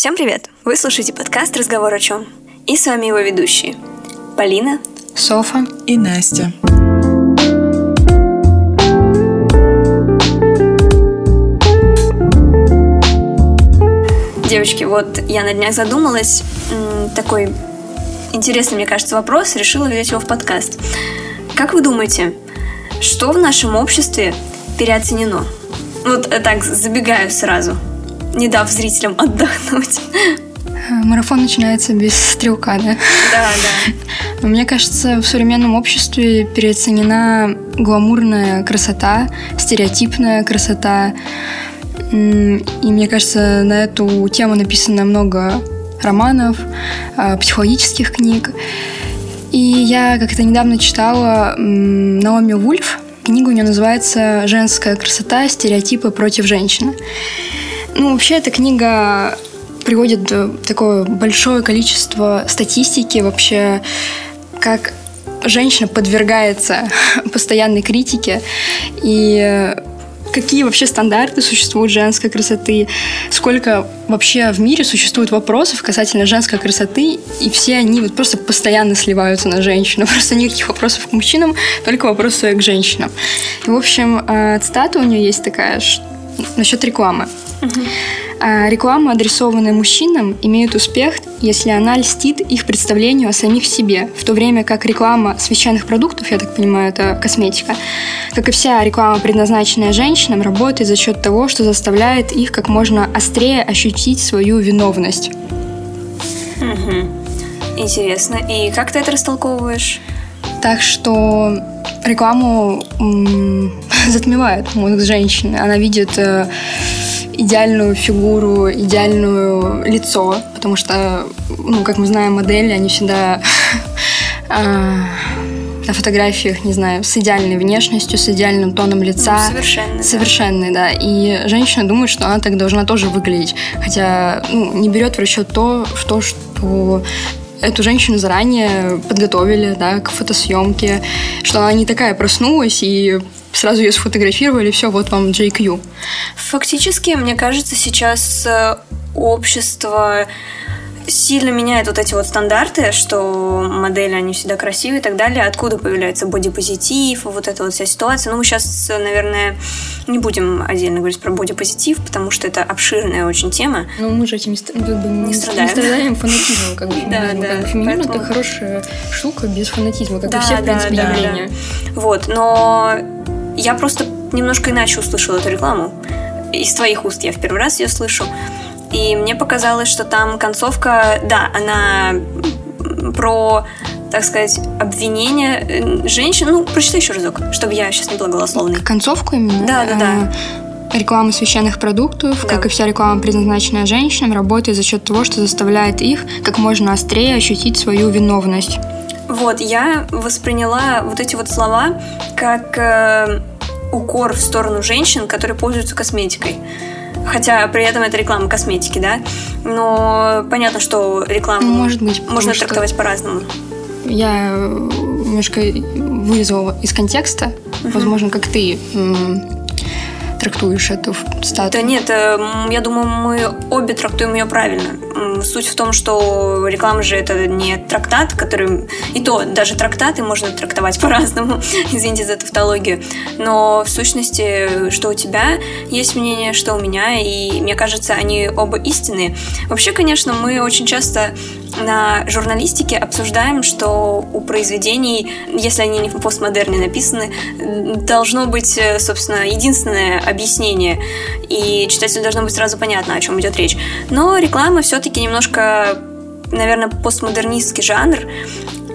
Всем привет! Вы слушаете подкаст «Разговор о чем?» И с вами его ведущие Полина, Софа и Настя. Девочки, вот я на днях задумалась, такой интересный, мне кажется, вопрос, решила взять его в подкаст. Как вы думаете, что в нашем обществе переоценено? Вот так, забегаю сразу – не дав зрителям отдохнуть. Марафон начинается без стрелка, да? Да, да. Мне кажется, в современном обществе переоценена гламурная красота, стереотипная красота. И мне кажется, на эту тему написано много романов, а, психологических книг. И я как-то недавно читала Наоми Вульф. Книга у нее называется «Женская красота. Стереотипы против женщины». Ну, вообще, эта книга приводит такое большое количество статистики вообще, как женщина подвергается постоянной критике и какие вообще стандарты существуют женской красоты, сколько вообще в мире существует вопросов касательно женской красоты, и все они вот просто постоянно сливаются на женщину. Просто никаких вопросов к мужчинам, только вопросы к женщинам. И, в общем, э, цитата у нее есть такая, насчет рекламы. Угу. Реклама, адресованная мужчинам, имеет успех, если она льстит их представлению о самих себе, в то время как реклама священных продуктов, я так понимаю, это косметика, как и вся реклама, предназначенная женщинам, работает за счет того, что заставляет их как можно острее ощутить свою виновность. Угу. Интересно. И как ты это растолковываешь? Так что рекламу затмевает мозг женщины. Она видит э, идеальную фигуру, идеальное лицо, потому что, ну, как мы знаем, модели, они всегда э, на фотографиях, не знаю, с идеальной внешностью, с идеальным тоном лица. Ну, совершенный. Совершенный, да. да. И женщина думает, что она так должна тоже выглядеть. Хотя ну, не берет в расчет то, что, что эту женщину заранее подготовили да, к фотосъемке, что она не такая проснулась и сразу ее сфотографировали, все, вот вам JQ. Фактически, мне кажется, сейчас э, общество сильно меняет вот эти вот стандарты, что модели, они всегда красивые и так далее. Откуда появляется бодипозитив, вот эта вот вся ситуация. Ну, мы сейчас, наверное, не будем отдельно говорить про бодипозитив, потому что это обширная очень тема. Ну, мы же этим ну, как бы, не, не страдаем. Не страдаем фанатизмом, как бы. Да, да. Как бы, феминизм поэтому... это хорошая штука без фанатизма, как да, и все, в принципе, да, явления. Да. Вот, но я просто немножко иначе услышала эту рекламу. Из твоих уст я в первый раз ее слышу. И мне показалось, что там концовка, да, она про, так сказать, обвинение э, женщин. Ну, прочитай еще разок, чтобы я сейчас не была голословной. Концовку именно? Да, да, да. А, реклама священных продуктов, да. как и вся реклама, предназначенная женщинам, работает за счет того, что заставляет их как можно острее ощутить свою виновность. Вот, я восприняла вот эти вот слова как э, укор в сторону женщин, которые пользуются косметикой. Хотя при этом это реклама косметики, да? Но понятно, что рекламу Может быть, можно трактовать по-разному. Я немножко вырезала из контекста, угу. возможно, как ты трактуешь эту статую? Да нет, э, я думаю, мы обе трактуем ее правильно. Суть в том, что реклама же это не трактат, который... И то, даже трактаты можно трактовать по-разному, извините за тавтологию. Но в сущности, что у тебя есть мнение, что у меня, и мне кажется, они оба истинные. Вообще, конечно, мы очень часто на журналистике обсуждаем, что у произведений, если они не в постмодерне написаны, должно быть, э, собственно, единственное объяснение, и читателю должно быть сразу понятно, о чем идет речь. Но реклама все-таки немножко, наверное, постмодернистский жанр,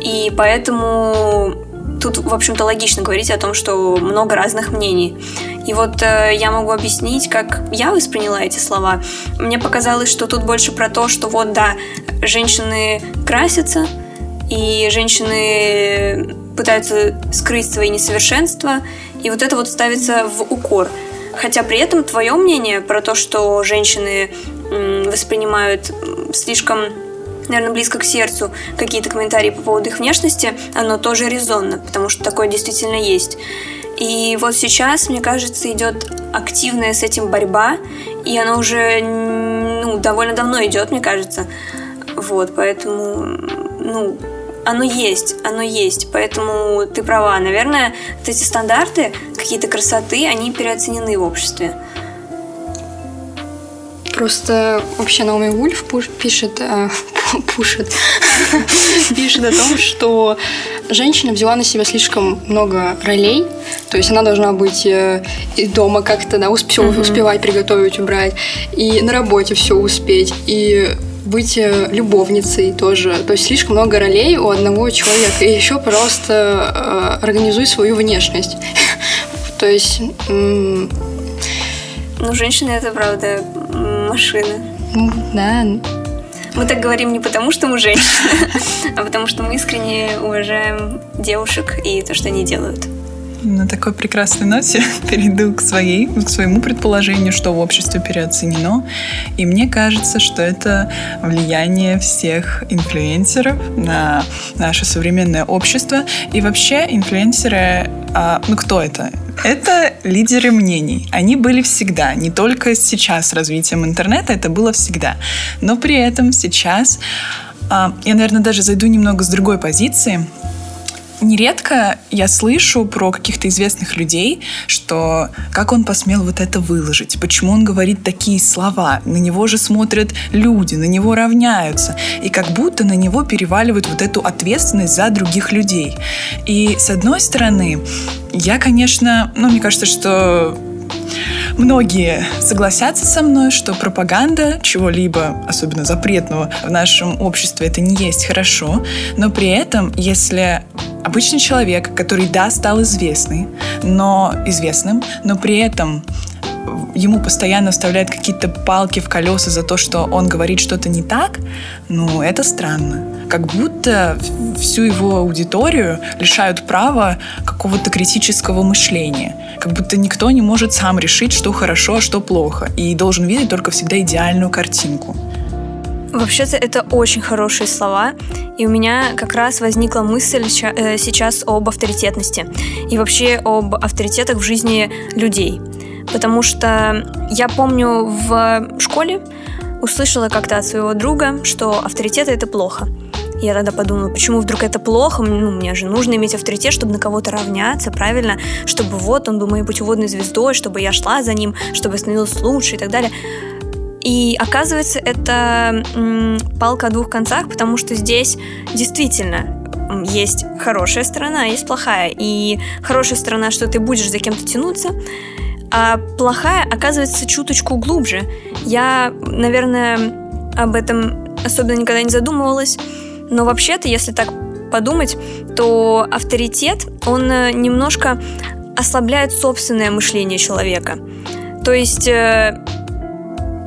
и поэтому тут, в общем-то, логично говорить о том, что много разных мнений. И вот э, я могу объяснить, как я восприняла эти слова. Мне показалось, что тут больше про то, что вот, да, женщины красятся, и женщины пытаются скрыть свои несовершенства, и вот это вот ставится в укор. Хотя при этом твое мнение про то, что женщины воспринимают слишком наверное, близко к сердцу какие-то комментарии по поводу их внешности, оно тоже резонно, потому что такое действительно есть. И вот сейчас, мне кажется, идет активная с этим борьба, и она уже ну, довольно давно идет, мне кажется. Вот, поэтому, ну, оно есть, оно есть, поэтому ты права. Наверное, вот эти стандарты какие-то красоты, они переоценены в обществе. Просто вообще Наоми Вульф пишет, э, пушит, пишет о том, что женщина взяла на себя слишком много ролей, то есть она должна быть э, и дома как-то, да, успе- mm-hmm. успевать приготовить, убрать, и на работе все успеть, и быть э, любовницей тоже. То есть слишком много ролей у одного человека. И еще, пожалуйста, э, организуй свою внешность. То есть... Ну, женщины это правда машины. Да. Мы так говорим не потому, что мы женщины, а потому что мы искренне уважаем девушек и то, что они делают. На такой прекрасной ноте перейду к, своей, к своему предположению, что в обществе переоценено. И мне кажется, что это влияние всех инфлюенсеров на наше современное общество. И вообще инфлюенсеры, а, ну кто это? Это лидеры мнений. Они были всегда, не только сейчас с развитием интернета, это было всегда. Но при этом сейчас а, я, наверное, даже зайду немного с другой позиции нередко я слышу про каких-то известных людей, что как он посмел вот это выложить, почему он говорит такие слова, на него же смотрят люди, на него равняются, и как будто на него переваливают вот эту ответственность за других людей. И с одной стороны, я, конечно, ну, мне кажется, что Многие согласятся со мной, что пропаганда чего-либо, особенно запретного в нашем обществе, это не есть хорошо, но при этом, если обычный человек, который, да, стал известный, но известным, но при этом ему постоянно вставляют какие-то палки в колеса за то, что он говорит что-то не так, ну, это странно. Как будто всю его аудиторию лишают права какого-то критического мышления. Как будто никто не может сам решить, что хорошо, а что плохо. И должен видеть только всегда идеальную картинку. Вообще-то это очень хорошие слова, и у меня как раз возникла мысль э, сейчас об авторитетности и вообще об авторитетах в жизни людей. Потому что я помню в школе услышала как-то от своего друга, что авторитеты это плохо. Я тогда подумала, почему вдруг это плохо? Ну, мне же нужно иметь авторитет, чтобы на кого-то равняться, правильно? Чтобы вот он был моей путеводной звездой, чтобы я шла за ним, чтобы становилась лучше и так далее. И оказывается, это м, палка о двух концах, потому что здесь действительно есть хорошая сторона, а есть плохая. И хорошая сторона, что ты будешь за кем-то тянуться, а плохая оказывается чуточку глубже. Я, наверное, об этом особенно никогда не задумывалась, но вообще-то, если так подумать, то авторитет, он э, немножко ослабляет собственное мышление человека. То есть э,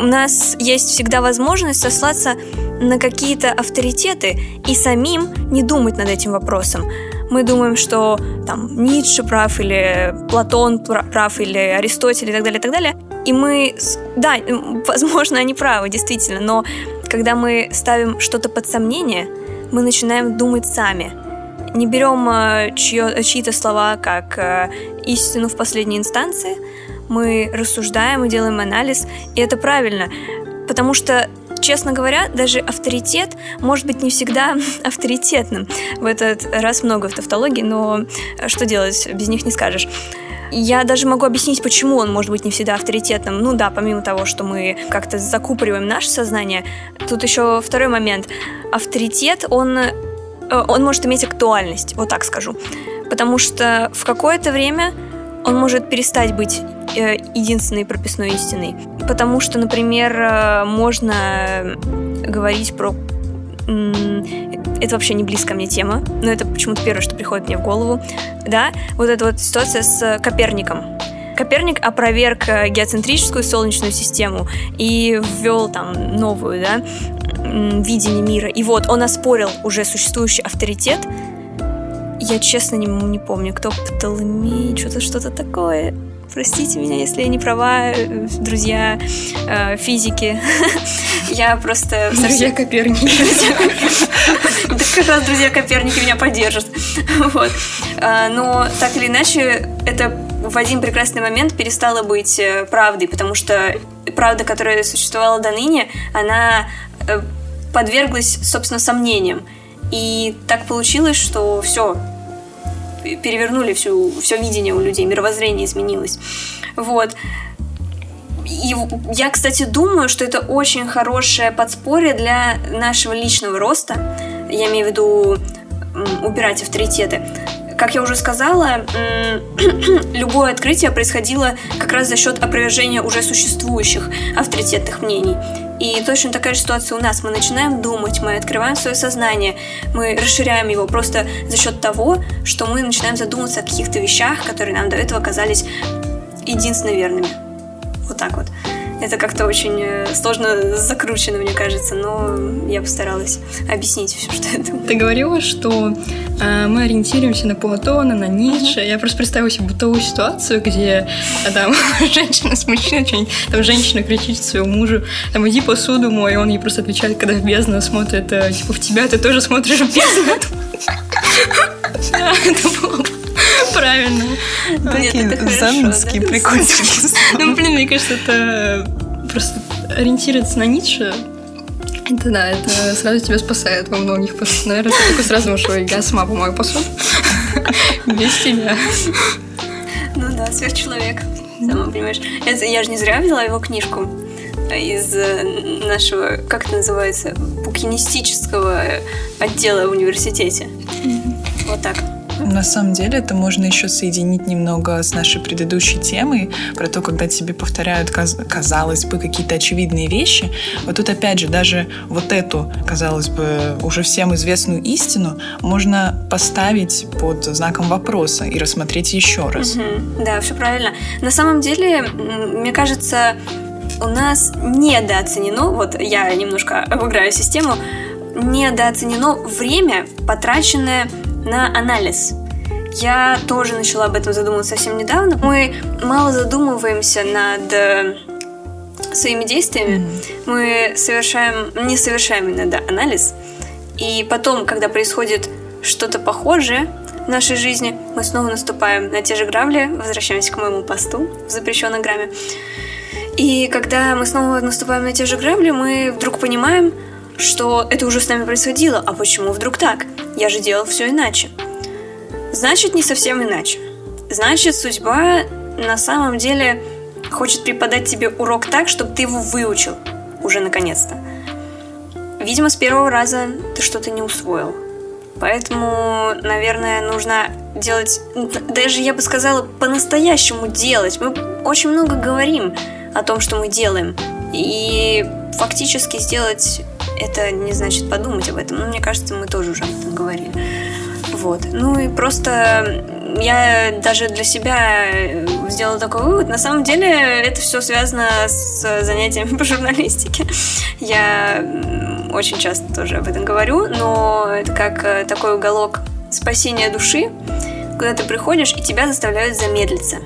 у нас есть всегда возможность сослаться на какие-то авторитеты и самим не думать над этим вопросом. Мы думаем, что там Ницше прав, или Платон прав, или Аристотель и так далее, и так далее. И мы, да, возможно, они правы, действительно, но когда мы ставим что-то под сомнение, мы начинаем думать сами. Не берем э, чьи-то слова как э, истину в последней инстанции, мы рассуждаем и делаем анализ, и это правильно, потому что честно говоря, даже авторитет может быть не всегда авторитетным. В этот раз много в тавтологии, но что делать, без них не скажешь. Я даже могу объяснить, почему он может быть не всегда авторитетным. Ну да, помимо того, что мы как-то закупориваем наше сознание, тут еще второй момент. Авторитет, он, э, он может иметь актуальность, вот так скажу. Потому что в какое-то время он может перестать быть э, единственной прописной истиной. Потому что, например, э, можно говорить про... Это вообще не близко мне тема, но это почему-то первое, что приходит мне в голову. Да, вот эта вот ситуация с Коперником. Коперник опроверг э, геоцентрическую солнечную систему и ввел там новую, да, видение мира. И вот он оспорил уже существующий авторитет, я честно не, не помню, кто Птолемей, что-то что-то такое. Простите меня, если я не права, э, друзья э, физики. Я просто... Друзья Коперники. Как раз друзья Коперники меня поддержат. Вот. А, но так или иначе, это в один прекрасный момент перестала быть э, правдой, потому что правда, которая существовала до ныне, она подверглась, собственно, сомнениям. И так получилось, что все, перевернули всю, все видение у людей, мировоззрение изменилось. Вот. И я, кстати, думаю, что это очень хорошее подспорье для нашего личного роста. Я имею в виду убирать авторитеты. Как я уже сказала, любое открытие происходило как раз за счет опровержения уже существующих авторитетных мнений. И точно такая же ситуация у нас. Мы начинаем думать, мы открываем свое сознание, мы расширяем его просто за счет того, что мы начинаем задумываться о каких-то вещах, которые нам до этого казались единственно верными. Вот так вот. Это как-то очень э, сложно закручено, мне кажется, но я постаралась объяснить все, что я думаю. Ты говорила, что э, мы ориентируемся на Платона, на Ницше. Я просто представила себе бытовую ситуацию, где э, там женщина с мужчиной, там женщина кричит своему мужу, там, иди посуду мой, и он ей просто отвечает, когда в бездну смотрит, э, типа, в тебя ты тоже смотришь в бездну. Это было Правильно. Такие заминские прикольчики. Ну, блин, мне кажется, это просто ориентироваться на Ницше это да, это сразу тебя спасает во многих, наверное, ты такой сразу ой, я сама помою посуду без тебя. Ну да, сверхчеловек, сама понимаешь. Это, я же не зря взяла его книжку из э, нашего, как это называется, букинистического отдела в университете. Вот так. На самом деле это можно еще соединить немного с нашей предыдущей темой про то, когда тебе повторяют, казалось бы, какие-то очевидные вещи. Вот тут опять же даже вот эту, казалось бы, уже всем известную истину можно поставить под знаком вопроса и рассмотреть еще раз. Угу. Да, все правильно. На самом деле, мне кажется, у нас недооценено, вот я немножко обыграю систему, недооценено время, потраченное на анализ. Я тоже начала об этом задумываться совсем недавно. Мы мало задумываемся над э, своими действиями. Mm-hmm. Мы совершаем, не совершаем иногда анализ. И потом, когда происходит что-то похожее в нашей жизни, мы снова наступаем на те же грабли, возвращаемся к моему посту в запрещенной грамме. И когда мы снова наступаем на те же грабли, мы вдруг понимаем, что это уже с нами происходило, а почему вдруг так? Я же делал все иначе. Значит, не совсем иначе. Значит, судьба на самом деле хочет преподать тебе урок так, чтобы ты его выучил уже наконец-то. Видимо, с первого раза ты что-то не усвоил. Поэтому, наверное, нужно делать, даже я бы сказала, по-настоящему делать. Мы очень много говорим о том, что мы делаем. И фактически сделать это не значит подумать об этом. Но мне кажется, мы тоже уже об этом говорили. Вот. Ну и просто я даже для себя сделала такой вывод. На самом деле это все связано с занятиями по журналистике. Я очень часто тоже об этом говорю, но это как э, такой уголок спасения души, куда ты приходишь и тебя заставляют замедлиться.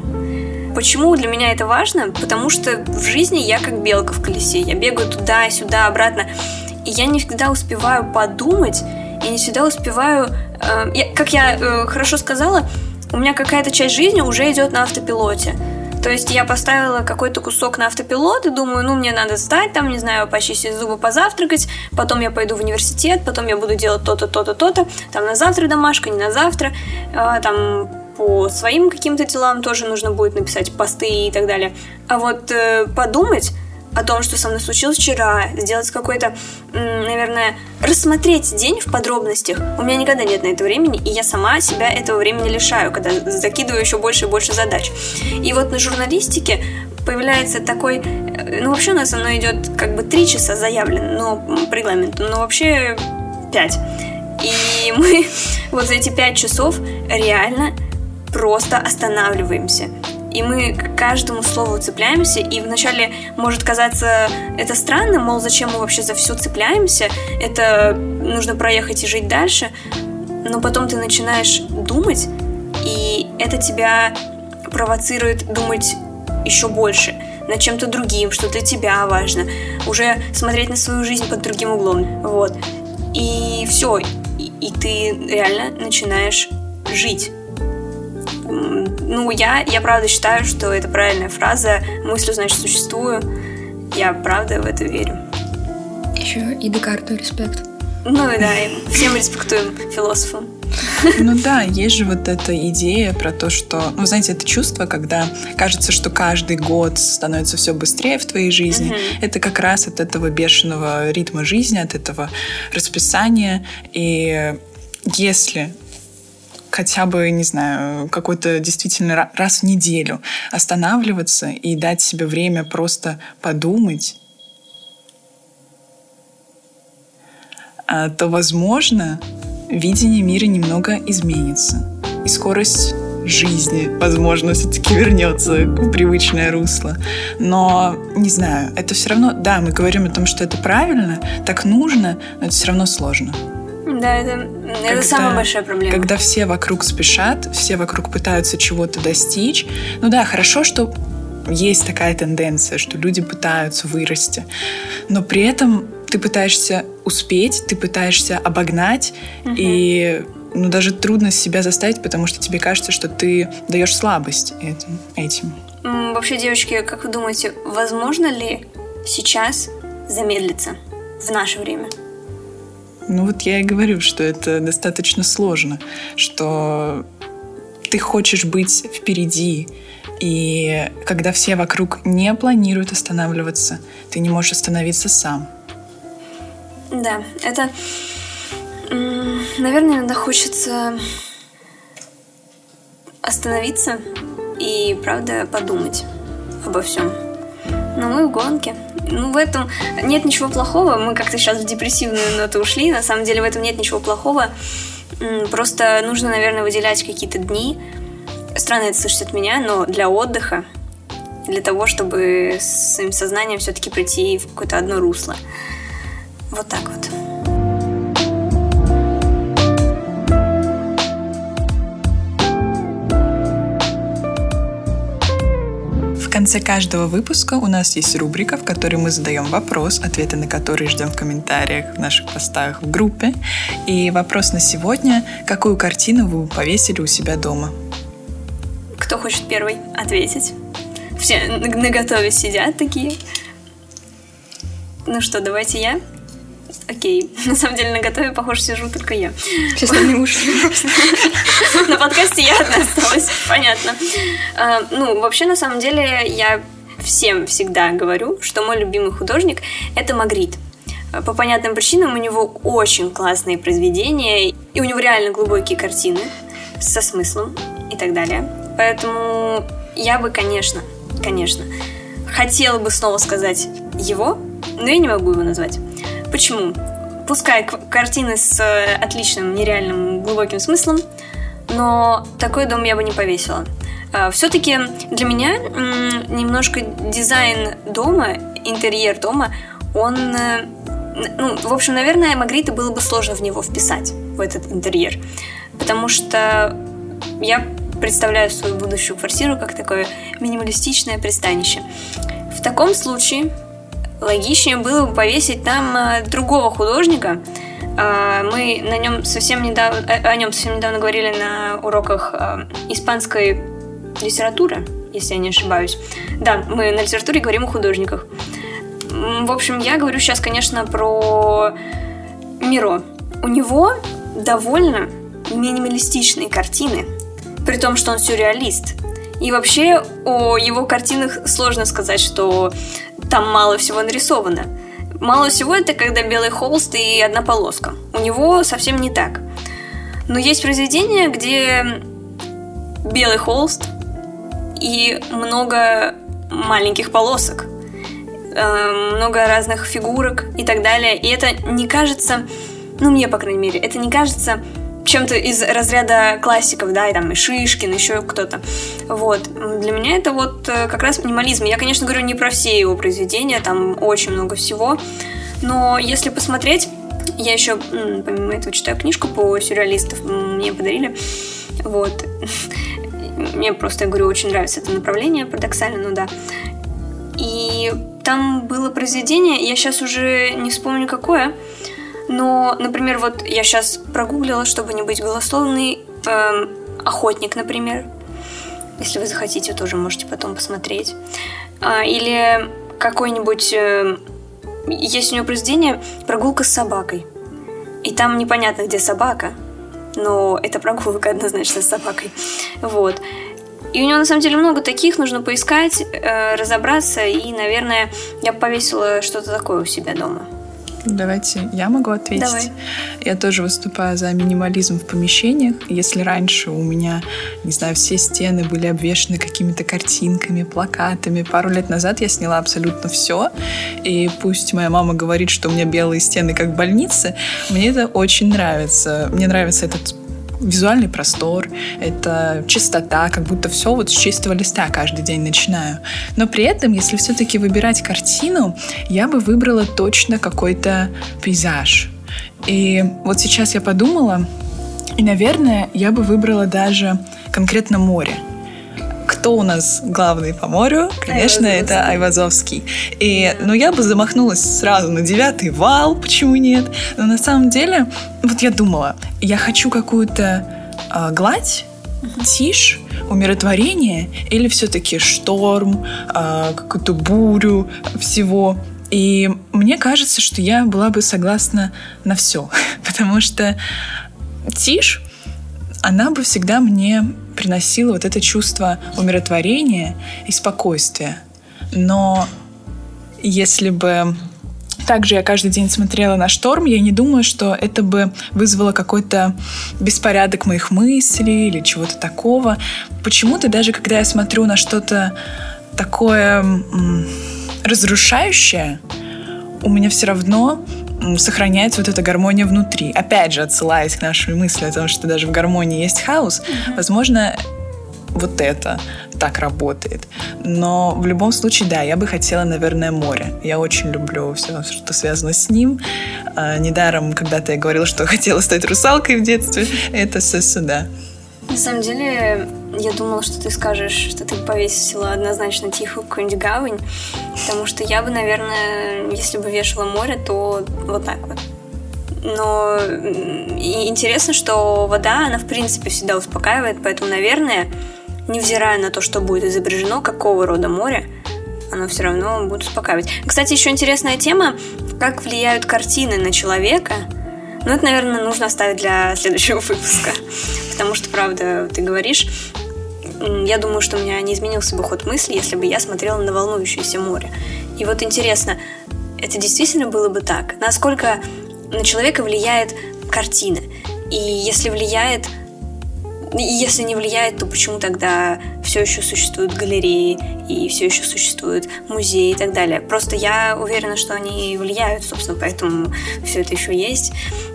Почему для меня это важно? Потому что в жизни я как белка в колесе. Я бегаю туда-сюда, обратно. И я не всегда успеваю подумать, я не всегда успеваю... Э, я, как я э, хорошо сказала, у меня какая-то часть жизни уже идет на автопилоте. То есть я поставила какой-то кусок на автопилот и думаю, ну, мне надо встать, там, не знаю, почистить зубы, позавтракать, потом я пойду в университет, потом я буду делать то-то, то-то, то-то, там на завтра домашка, не на завтра, э, там по своим каким-то делам тоже нужно будет написать посты и так далее. А вот э, подумать, о том, что со мной случилось вчера, сделать какой-то, наверное, рассмотреть день в подробностях. У меня никогда нет на это времени, и я сама себя этого времени лишаю, когда закидываю еще больше и больше задач. И вот на журналистике появляется такой... Э, ну, вообще у нас оно идет как бы три часа заявлено, но по регламенту, но вообще пять. И мы вот за эти пять часов реально просто останавливаемся и мы к каждому слову цепляемся, и вначале может казаться это странно, мол, зачем мы вообще за все цепляемся, это нужно проехать и жить дальше, но потом ты начинаешь думать, и это тебя провоцирует думать еще больше над чем-то другим, что для тебя важно, уже смотреть на свою жизнь под другим углом, вот. И все, и, и ты реально начинаешь жить ну, я, я правда считаю, что это правильная фраза «мыслю, значит, существую». Я правда в это верю. Еще и Декарту респект. Ну и да, всем респектуем философам. Ну да, есть же вот эта идея про то, что, ну знаете, это чувство, когда кажется, что каждый год становится все быстрее в твоей жизни. Mm-hmm. Это как раз от этого бешеного ритма жизни, от этого расписания. И если хотя бы, не знаю, какой-то действительно раз в неделю останавливаться и дать себе время просто подумать, а, то, возможно, видение мира немного изменится. И скорость жизни, возможно, все-таки вернется в привычное русло. Но, не знаю, это все равно, да, мы говорим о том, что это правильно, так нужно, но это все равно сложно. Да, это, когда, это самая большая проблема. Когда все вокруг спешат, все вокруг пытаются чего-то достичь. Ну да, хорошо, что есть такая тенденция, что люди пытаются вырасти, но при этом ты пытаешься успеть, ты пытаешься обогнать, угу. и ну, даже трудно себя заставить, потому что тебе кажется, что ты даешь слабость этим. этим. Вообще, девочки, как вы думаете, возможно ли сейчас замедлиться в наше время? Ну вот я и говорю, что это достаточно сложно, что ты хочешь быть впереди, и когда все вокруг не планируют останавливаться, ты не можешь остановиться сам. Да, это, наверное, иногда хочется остановиться и, правда, подумать обо всем. Но мы в гонке. Ну, в этом нет ничего плохого. Мы как-то сейчас в депрессивную ноту ушли. На самом деле в этом нет ничего плохого. Просто нужно, наверное, выделять какие-то дни. Странно это слышать от меня, но для отдыха, для того, чтобы своим сознанием все-таки прийти в какое-то одно русло. Вот так вот. Конце каждого выпуска у нас есть рубрика, в которой мы задаем вопрос, ответы на который ждем в комментариях в наших постах в группе. И вопрос на сегодня – какую картину вы повесили у себя дома? Кто хочет первый ответить? Все на готове сидят такие. Ну что, давайте я. Окей. На самом деле на готове, похоже, сижу только я. Остальные ушли. На подкасте я одна осталась. Понятно. А, ну, вообще, на самом деле, я всем всегда говорю, что мой любимый художник — это Магрит. По понятным причинам у него очень классные произведения, и у него реально глубокие картины со смыслом и так далее. Поэтому я бы, конечно, конечно, хотела бы снова сказать его, но я не могу его назвать. Почему? Пускай картины с э, отличным, нереальным, глубоким смыслом, но такой дом я бы не повесила. А, Все-таки для меня немножко дизайн дома, интерьер дома, он... Э, ну, в общем, наверное, Магрита было бы сложно в него вписать, в этот интерьер. Потому что я представляю свою будущую квартиру как такое минималистичное пристанище. В таком случае логичнее было бы повесить там э, другого художника. Э, мы на нем совсем недавно, э, о нем совсем недавно говорили на уроках испанской литературы, если я не ошибаюсь. Да, мы на литературе говорим о художниках. В общем, я говорю сейчас, конечно, про Миро. У него довольно минималистичные картины, при том, что он сюрреалист. И вообще о его картинах сложно сказать, что там мало всего нарисовано. Мало всего это когда белый холст и одна полоска. У него совсем не так. Но есть произведения, где белый холст и много маленьких полосок, э, много разных фигурок и так далее. И это не кажется, ну мне, по крайней мере, это не кажется чем-то из разряда классиков, да, и там и Шишкин, еще кто-то. Вот. Для меня это вот э, как раз минимализм. Я, конечно, говорю не про все его произведения, там очень много всего, но если посмотреть, я еще, помимо этого, читаю книжку по сюрреалистов, мне подарили, вот. Мне просто, я говорю, очень нравится это направление, парадоксально, ну да. И там было произведение, я сейчас уже не вспомню какое, но, например, вот я сейчас прогуглила, чтобы не быть голословной, эм, охотник, например. Если вы захотите, тоже можете потом посмотреть. А, или какой-нибудь... Э, есть у него произведение «Прогулка с собакой». И там непонятно, где собака, но это прогулка однозначно с собакой. Вот. И у него на самом деле много таких, нужно поискать, э, разобраться, и, наверное, я повесила что-то такое у себя дома. Давайте я могу ответить. Давай. Я тоже выступаю за минимализм в помещениях. Если раньше у меня, не знаю, все стены были обвешаны какими-то картинками, плакатами, пару лет назад я сняла абсолютно все. И пусть моя мама говорит, что у меня белые стены как в больнице, мне это очень нравится. Мне нравится этот визуальный простор, это чистота, как будто все вот с чистого листа каждый день начинаю. Но при этом, если все-таки выбирать картину, я бы выбрала точно какой-то пейзаж. И вот сейчас я подумала, и, наверное, я бы выбрала даже конкретно море кто у нас главный по морю? Конечно, Айвазовский. это Айвазовский. И, ну, я бы замахнулась сразу на девятый вал, почему нет? Но на самом деле, вот я думала, я хочу какую-то э, гладь, тишь, умиротворение или все-таки шторм, э, какую-то бурю всего. И мне кажется, что я была бы согласна на все, потому что тишь, она бы всегда мне приносила вот это чувство умиротворения и спокойствия. Но если бы также я каждый день смотрела на шторм, я не думаю, что это бы вызвало какой-то беспорядок моих мыслей или чего-то такого. Почему-то даже когда я смотрю на что-то такое разрушающее, у меня все равно сохраняется вот эта гармония внутри. Опять же, отсылаясь к нашей мысли о том, что даже в гармонии есть хаос, mm-hmm. возможно, вот это так работает. Но в любом случае, да, я бы хотела, наверное, море. Я очень люблю все, что связано с ним. А, недаром когда-то я говорила, что хотела стать русалкой в детстве. Это все сюда. На самом деле, я думала, что ты скажешь, что ты повесила однозначно тихую какую-нибудь гавань, потому что я бы, наверное, если бы вешала море, то вот так вот. Но интересно, что вода, она в принципе всегда успокаивает, поэтому, наверное, невзирая на то, что будет изображено, какого рода море, оно все равно будет успокаивать. Кстати, еще интересная тема, как влияют картины на человека – ну, это, наверное, нужно оставить для следующего выпуска. Потому что, правда, ты говоришь, я думаю, что у меня не изменился бы ход мысли, если бы я смотрела на волнующееся море. И вот интересно, это действительно было бы так? Насколько на человека влияет картина? И если влияет, если не влияет, то почему тогда все еще существуют галереи и все еще существуют музеи и так далее? Просто я уверена, что они влияют, собственно, поэтому все это еще есть.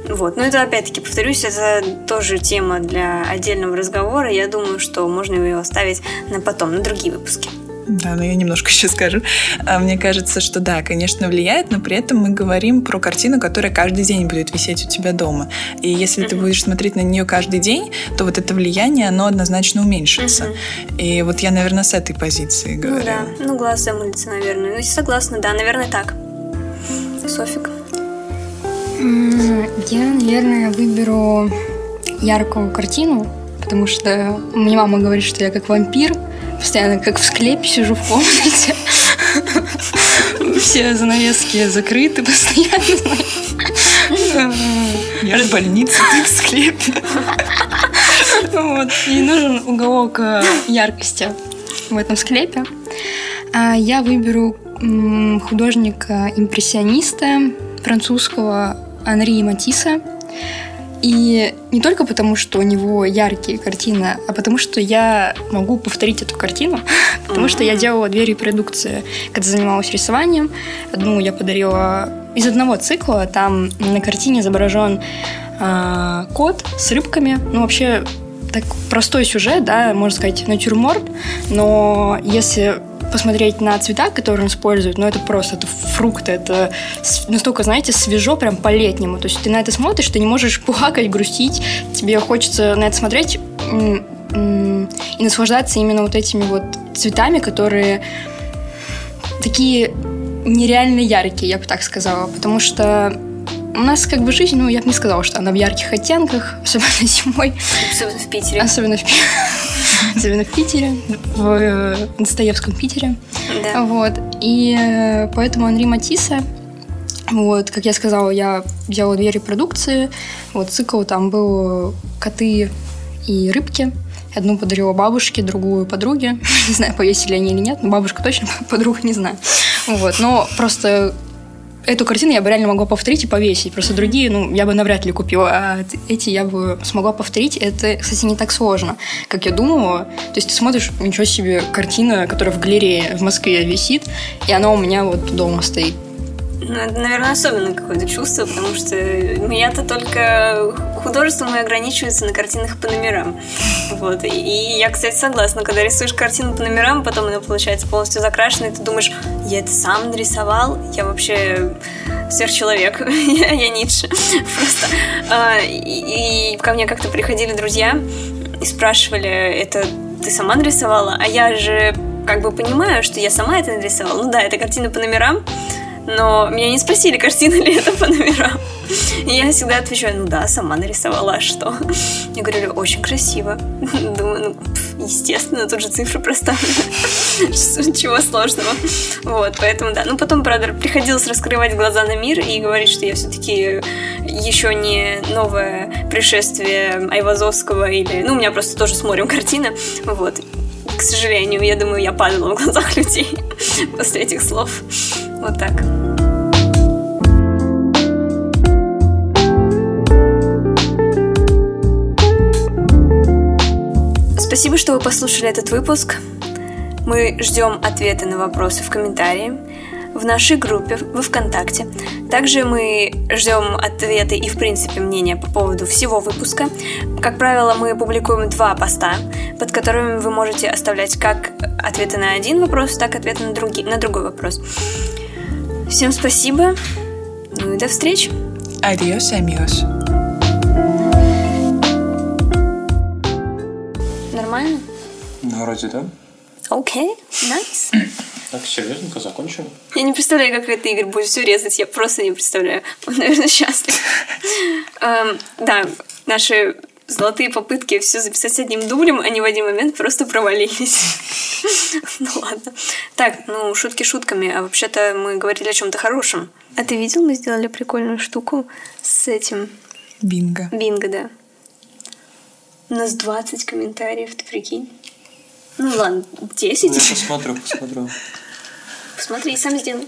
Вот. Но это, опять-таки, повторюсь, это тоже тема для отдельного разговора. Я думаю, что можно ее оставить на потом, на другие выпуски. Да, но я немножко еще скажу. А, мне кажется, что да, конечно, влияет, но при этом мы говорим про картину, которая каждый день будет висеть у тебя дома. И если mm-hmm. ты будешь смотреть на нее каждый день, то вот это влияние, оно однозначно уменьшится. Mm-hmm. И вот я, наверное, с этой позиции говорю. Ну да, ну глаз замылится, наверное. Ну, согласна, да, наверное, так. Софик? Я, наверное, выберу яркую картину, потому что мне мама говорит, что я как вампир, постоянно как в склепе сижу в комнате. Все занавески закрыты постоянно. Я в больнице, ты в склепе. Вот. И нужен уголок э, яркости в этом склепе. А я выберу художника-импрессиониста французского Анри Матисса. И не только потому, что у него яркие картины, а потому что я могу повторить эту картину, потому что я делала две репродукции, когда занималась рисованием. Одну я подарила из одного цикла, там на картине изображен э, кот с рыбками. Ну, вообще, так простой сюжет, да, можно сказать, натюрморт, но если посмотреть на цвета, которые он использует, ну это просто, это фрукты, это настолько, знаете, свежо, прям по-летнему. То есть ты на это смотришь, ты не можешь плакать, грустить, тебе хочется на это смотреть и наслаждаться именно вот этими вот цветами, которые такие нереально яркие, я бы так сказала, потому что у нас как бы жизнь, ну, я бы не сказала, что она в ярких оттенках, особенно зимой. Особенно в Питере. Особенно в Питере. особенно в Питере, в э, Достоевском Питере. Да. Вот. И э, поэтому Анри Матисса, вот, как я сказала, я делала две репродукции. Вот цикл там был коты и рыбки. Одну подарила бабушке, другую подруге. Не знаю, повесили они или нет, но бабушка точно, подруга не знаю. Вот, но просто эту картину я бы реально могла повторить и повесить. Просто другие, ну, я бы навряд ли купила. А эти я бы смогла повторить. Это, кстати, не так сложно, как я думала. То есть ты смотришь, ничего себе, картина, которая в галерее в Москве висит, и она у меня вот дома стоит. Ну, наверное, особенное какое-то чувство, потому что я-то только художество мое ограничивается на картинах по номерам. Вот. И я, кстати, согласна, когда рисуешь картину по номерам, потом она получается полностью закрашенной, ты думаешь, я это сам нарисовал, я вообще сверхчеловек, я, я Ницше. Просто. А, и, и ко мне как-то приходили друзья и спрашивали, это ты сама нарисовала? А я же как бы понимаю, что я сама это нарисовала. Ну да, это картина по номерам, но меня не спросили, картина ли это по номерам. И я всегда отвечаю, ну да, сама нарисовала, а что? Мне говорили, очень красиво. Думаю, ну, естественно, тут же цифры проставлены. Чего сложного. Вот, поэтому да. Ну, потом, правда, приходилось раскрывать глаза на мир и говорить, что я все-таки еще не новое пришествие Айвазовского или... Ну, у меня просто тоже с морем картина. Вот. К сожалению, я думаю, я падала в глазах людей после этих слов. Вот так. Спасибо, что вы послушали этот выпуск. Мы ждем ответы на вопросы в комментарии в нашей группе во ВКонтакте. Также мы ждем ответы и, в принципе, мнения по поводу всего выпуска. Как правило, мы публикуем два поста, под которыми вы можете оставлять как ответы на один вопрос, так и ответы на, други, на другой вопрос. Всем спасибо. Ну и до встречи. Adiós, amigos. Нормально? Ну, вроде да. Окей, найс. Так, серьезненько закончим. Я не представляю, как это Игорь будет все резать. Я просто не представляю. Он, наверное, счастлив. Эм, Да, наши золотые попытки все записать одним дублем, они в один момент просто провалились. Ну ладно. Так, ну, шутки шутками, а вообще-то мы говорили о чем-то хорошем. А ты видел, мы сделали прикольную штуку с этим Бинго. бинго, да? У нас 20 комментариев, ты прикинь? Ну ладно, 10. Ну, я посмотрю, посмотрю. Посмотри, сам сделай.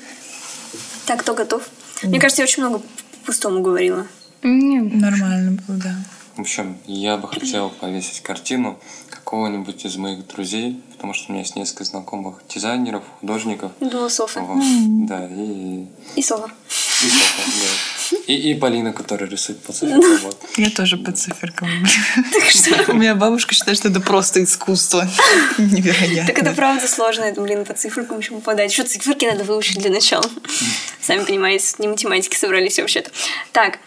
Так, кто готов? Мне кажется, я очень много пустому говорила. Не, Нормально было, да. В общем, я бы хотел повесить картину какого-нибудь из моих друзей, потому что у меня есть несколько знакомых дизайнеров, художников. Думала, Софа. Вот. Да, и... И Сова. И, Софа, да. и, и Полина, которая рисует по цифрам. Вот. Я тоже по циферкам. У меня бабушка считает, что это просто искусство. Невероятно. Так это правда сложно, это, блин, по цифрам еще попадать. Еще циферки надо выучить для начала. Сами понимаете, не математики собрались вообще-то. Так,